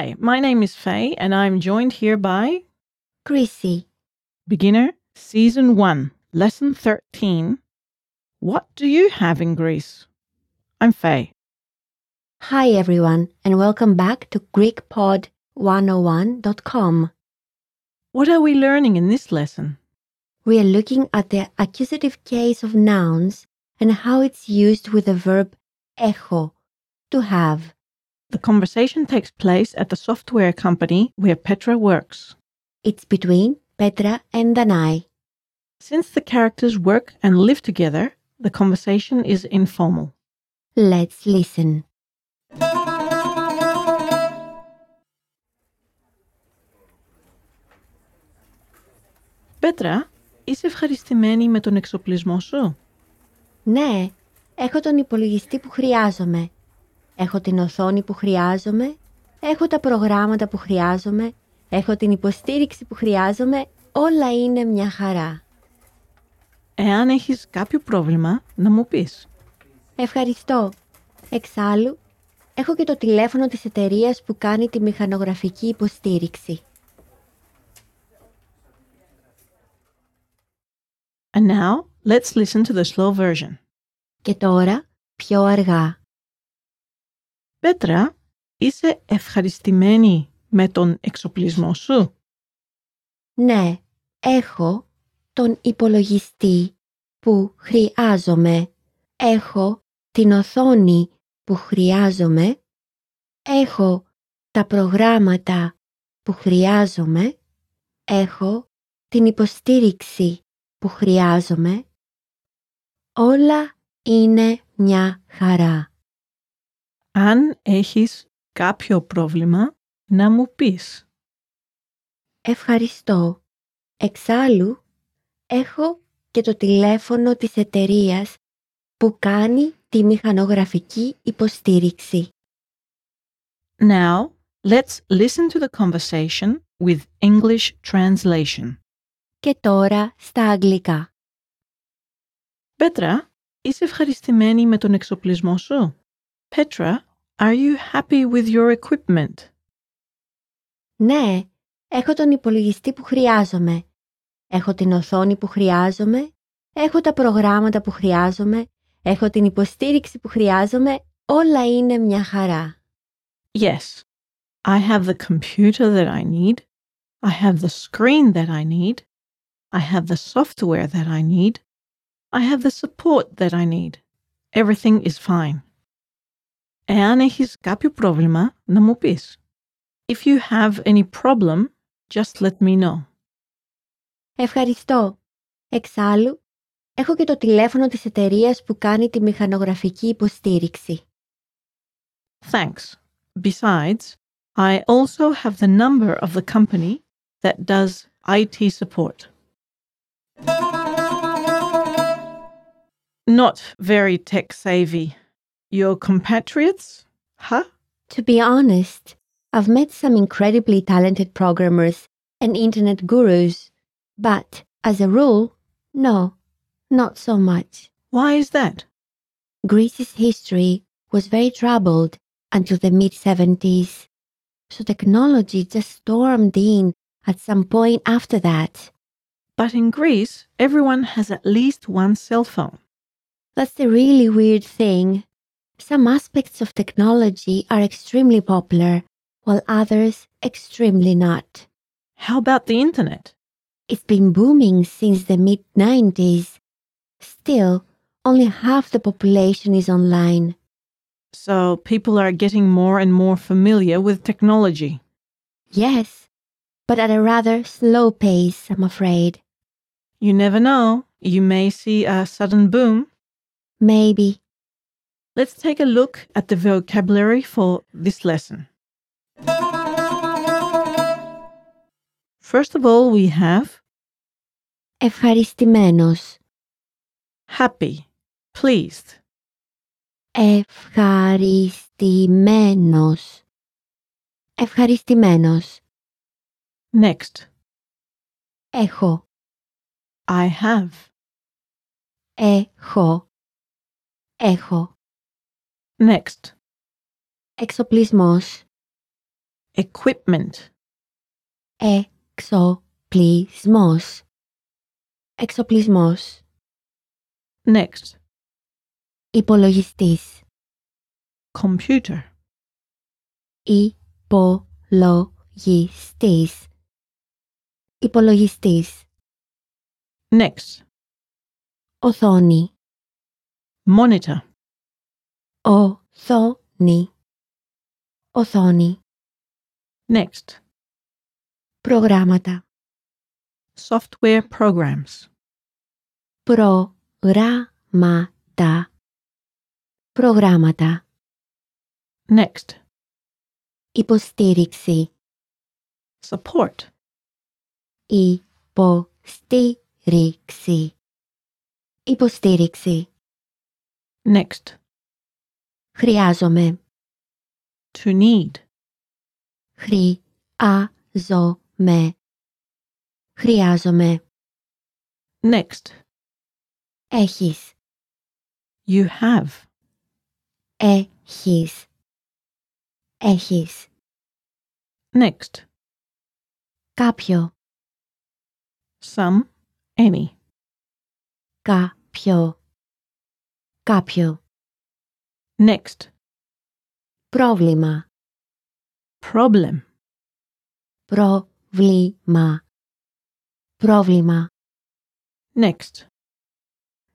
Hi, my name is Faye, and I'm joined here by Chrissy. Beginner, Season 1, Lesson 13. What do you have in Greece? I'm Faye. Hi, everyone, and welcome back to GreekPod101.com. What are we learning in this lesson? We are looking at the accusative case of nouns and how it's used with the verb echo, to have. The conversation takes place at the software company where Petra works. It's between Petra and Danai. Since the characters work and live together, the conversation is informal. Let's listen. Πέτρα, είσαι ευχαριστημένη με τον εξοπλισμό σου? Ναι, έχω τον υπολογιστή που χρειάζομαι. Έχω την οθόνη που χρειάζομαι. Έχω τα προγράμματα που χρειάζομαι. Έχω την υποστήριξη που χρειάζομαι. Όλα είναι μια χαρά. Εάν έχεις κάποιο πρόβλημα, να μου πεις. Ευχαριστώ. Εξάλλου, έχω και το τηλέφωνο της εταιρείας που κάνει τη μηχανογραφική υποστήριξη. And now, let's listen to the slow version. Και τώρα, πιο αργά. Πέτρα, είσαι ευχαριστημένη με τον εξοπλισμό σου; Ναι, έχω τον υπολογιστή που χρειάζομαι. Έχω την οθόνη που χρειάζομαι. Έχω τα προγράμματα που χρειάζομαι. Έχω την υποστήριξη που χρειάζομαι. Όλα είναι μια χαρά. Αν έχεις κάποιο πρόβλημα, να μου πεις. Ευχαριστώ. Εξάλλου, έχω και το τηλέφωνο της εταιρείας που κάνει τη μηχανογραφική υποστήριξη. Now, let's listen to the conversation with English translation. Και τώρα στα αγγλικά. Πέτρα, είσαι ευχαριστημένη με τον εξοπλισμό σου; Petra, are you happy with your equipment? Ναι, έχω τον υπολογιστή που χρειάζομαι. Έχω την οθόνη που χρειάζομαι. Έχω τα προγράμματα που χρειάζομαι. Έχω την υποστήριξη που χρειάζομαι. Όλα είναι μια χαρά. Yes, I have the computer that I need. I have the screen that I need. I have the software that I need. I have the support that I need. Everything is fine. Εάν έχεις κάποιο πρόβλημα, να μου πεις. If you have any problem, just let me know. Ευχαριστώ. Εξάλλου, έχω και το τηλέφωνο της εταιρείας που κάνει τη μηχανογραφική υποστήριξη. Thanks. Besides, I also have the number of the company that does IT support. Not very tech savvy. Your compatriots? Huh? To be honest, I've met some incredibly talented programmers and internet gurus, but as a rule, no, not so much. Why is that? Greece's history was very troubled until the mid 70s, so technology just stormed in at some point after that. But in Greece, everyone has at least one cell phone. That's the really weird thing. Some aspects of technology are extremely popular, while others extremely not. How about the internet? It's been booming since the mid 90s. Still, only half the population is online. So people are getting more and more familiar with technology. Yes, but at a rather slow pace, I'm afraid. You never know. You may see a sudden boom. Maybe. Let's take a look at the vocabulary for this lesson. First of all, we have Ευχαριστημένος. happy, pleased, Ευχαριστημένος. Ευχαριστημένος. next, Έχω. I have, Έχω. Έχω. next, Εξοπλισμός. equipment, Εξοπλισμός. Εξοπλισμός. next, Υπολογιστής. computer, Υπολογιστής. Υπολογιστής. next, Οθόνη. monitor, Οθόνη. Οθόνη. next, Προγράμματα. software programs, Προγράμματα. Προγράμματα. next, Υποστήριξη. support, Υποστήριξη. Υποστήριξη. next, Χρειάζομαι. to need, Χρειάζομαι. Χρειάζομαι. next, Έχεις. you have, Έχεις. Έχεις. next, Κάποιο. some, any, Κάποιο. Κάποιο. next, Πρόβλημα. problem, Πρόβλημα. Πρόβλημα. next,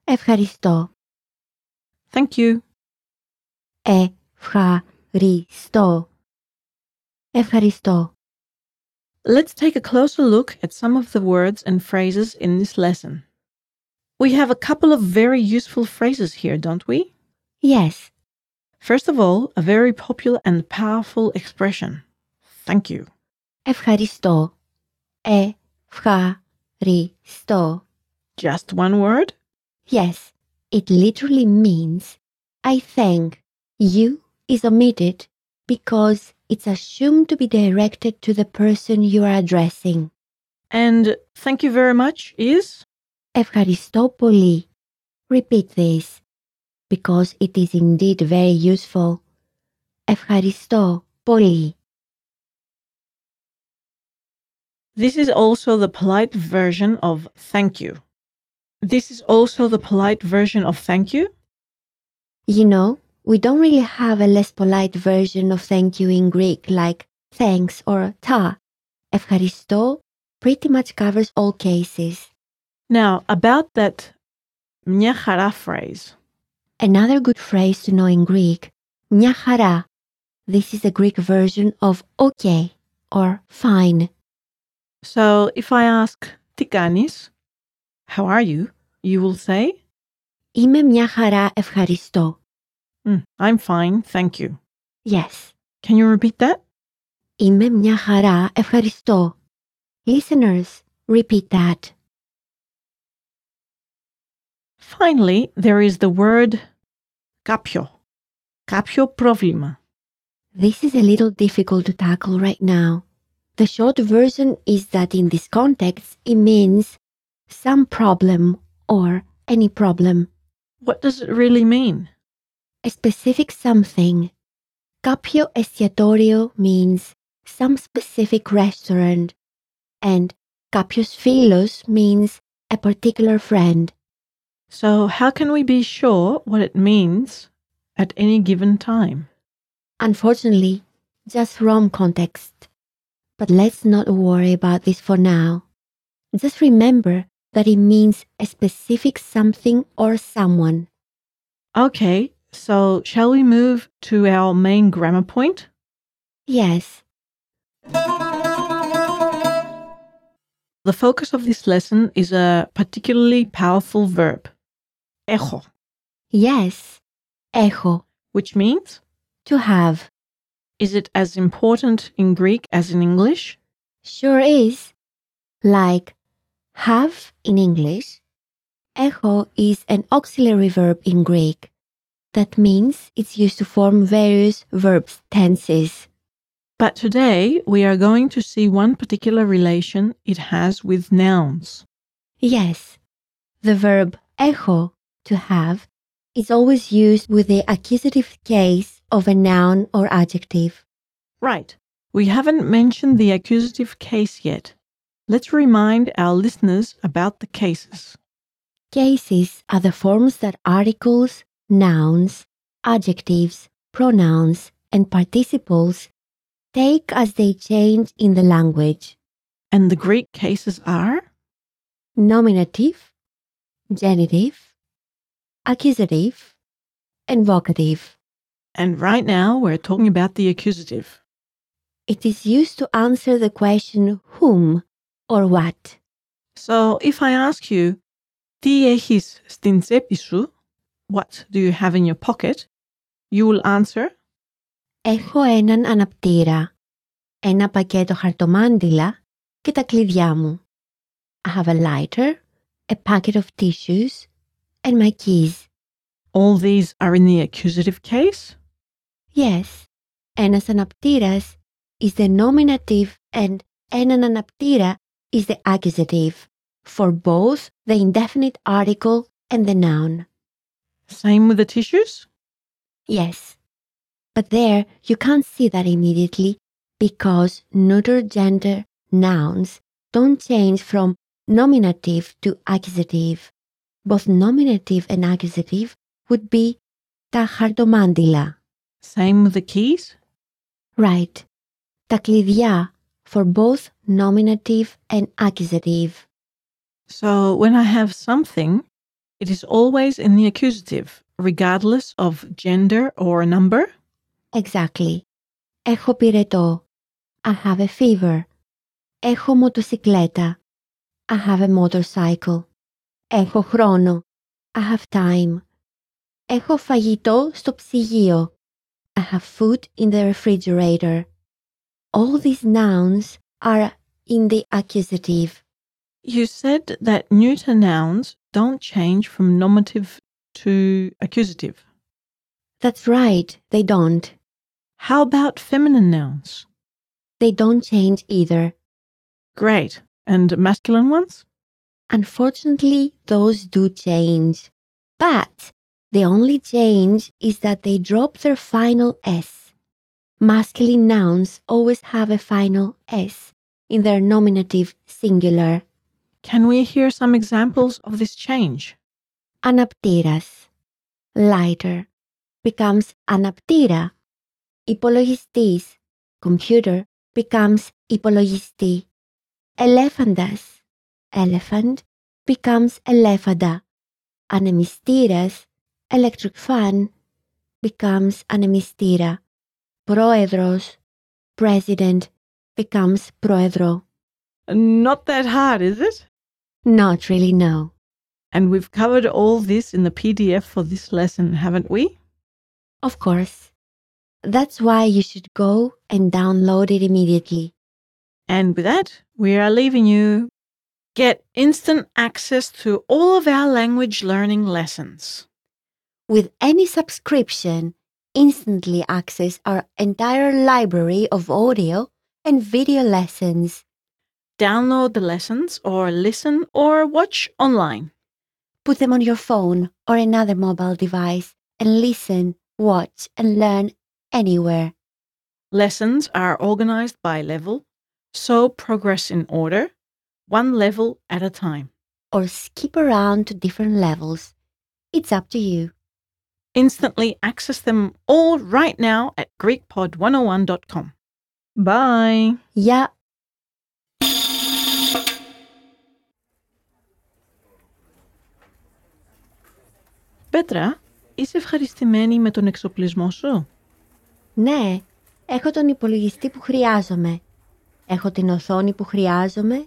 Ευχαριστώ. thank you, Ευχαριστώ. Ευχαριστώ. Let's take a closer look at some of the words and phrases in this lesson. We have a couple of very useful phrases here, don't we? Yes. First of all, a very popular and powerful expression. Thank you. Ευχαριστώ. Ευχαριστώ. Just one word? Yes, it literally means I thank you is omitted because it's assumed to be directed to the person you are addressing. And thank you very much is? Ευχαριστώ πολύ. Repeat this because it is indeed very useful. Ευχαριστώ πολύ. This is also the polite version of thank you. This is also the polite version of thank you? You know, we don't really have a less polite version of thank you in Greek like thanks or ta. Ευχαριστώ pretty much covers all cases. Now, about that μια χαρά phrase. Another good phrase to know in Greek, μια χαρά. This is the Greek version of okay or fine. So if I ask τι κάνεις, how are you, you will say, Είμαι μια χαρά ευχαριστώ. "Hmm, I'm fine, thank you. Yes. Can you repeat that? Είμαι μια χαρά ευχαριστώ. Listeners, repeat that. Finally, there is the word κάποιο. Κάποιο πρόβλημα. This is a little difficult to tackle right now. The short version is that in this context, it means some problem or any problem, What does it really mean? a specific something. Κάποιο εστιατόριο means some specific restaurant, and κάποιος φίλος means a particular friend. So, how can we be sure what it means at any given time? Unfortunately, just wrong context. But let's not worry about this for now. Just remember that it means a specific something or someone. Okay, so shall we move to our main grammar point? Yes, The focus of this lesson is a particularly powerful verb, Echo. Yes, echo. Which means? To have. Is it as important in Greek as in English? Sure is. Like have in English, echo is an auxiliary verb in Greek. That means it's used to form various verb tenses. But today we are going to see one particular relation it has with nouns. Yes, the verb echo to have, is always used with the accusative case of a noun or adjective. Right. We haven't mentioned the accusative case yet. Let's remind our listeners about the cases. Cases are the forms that articles, nouns, adjectives, pronouns, and participles take as they change in the language. And the Greek cases are Nominative, genitive, accusative, and vocative. And right now, we're talking about the accusative. It is used to answer the question whom or what. So, if I ask you, Τι έχεις στην τσέπη σου? What do you have in your pocket? You will answer, Έχω έναν αναπτήρα, ένα πακέτο χαρτομάντιλα και τα κλειδιά μου. I have a lighter, a packet of tissues, and my keys. All these are in the accusative case? Yes. Anasanaptiras is the nominative and enananaptira is the accusative for both the indefinite article and the noun. Same with the tissues? Yes. But there you can't see that immediately because neuter gender nouns don't change from nominative to accusative Both nominative and accusative would be τα χαρτομάντιλα. Same with the keys? Right. Τα κλειδιά for both nominative and accusative. So when I have something, it is always in the accusative, regardless of gender or number? Exactly. Έχω πυρετό. I have a fever. Έχω μοτοσικλέτα. I have a motorcycle. Έχω χρόνο. I have time. Έχω φαγητό στο ψυγείο. I have food in the refrigerator. All these nouns are in the accusative. You said that neuter nouns don't change from nominative to accusative. That's right, they don't. How about feminine nouns? They don't change either. Great. And masculine ones? Unfortunately, those do change. But the only change is that they drop their final S. Masculine nouns always have a final S in their nominative singular. Can we hear some examples of this change? Αναπτήρας. Lighter becomes αναπτήρα. Υπολογιστής. Computer becomes υπολογιστή. Ελέφαντας. elephant becomes elefada, anemistiras, electric fan, becomes anemistira, proedros, president, becomes proedro. Not that hard, is it? Not really, no. And we've covered all this in the PDF for this lesson, haven't we? Of course. That's why you should go and download it immediately. And with that, we are leaving you. Get instant access to all of our language learning lessons. With any subscription, instantly access our entire library of audio and video lessons. Download the lessons or listen or watch online. Put them on your phone or another mobile device and listen, watch, and learn anywhere. Lessons are organized by level, so progress in order, one level at a time. Or skip around to different levels. It's up to you. Instantly access them all right now at GreekPod101.com. Bye. Yeah. Πέτρα, είσαι ευχαριστημένη με τον εξοπλισμό σου? Ναι, έχω τον υπολογιστή που χρειάζομαι. Έχω την οθόνη που χρειάζομαι.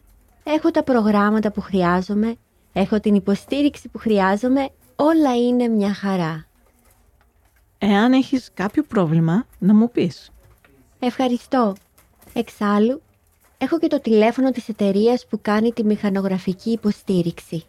Έχω τα προγράμματα που χρειάζομαι. Έχω την υποστήριξη που χρειάζομαι. Όλα είναι μια χαρά. Εάν έχεις κάποιο πρόβλημα, να μου πεις. Ευχαριστώ. Εξάλλου, έχω και το τηλέφωνο της εταιρείας που κάνει τη μηχανογραφική υποστήριξη.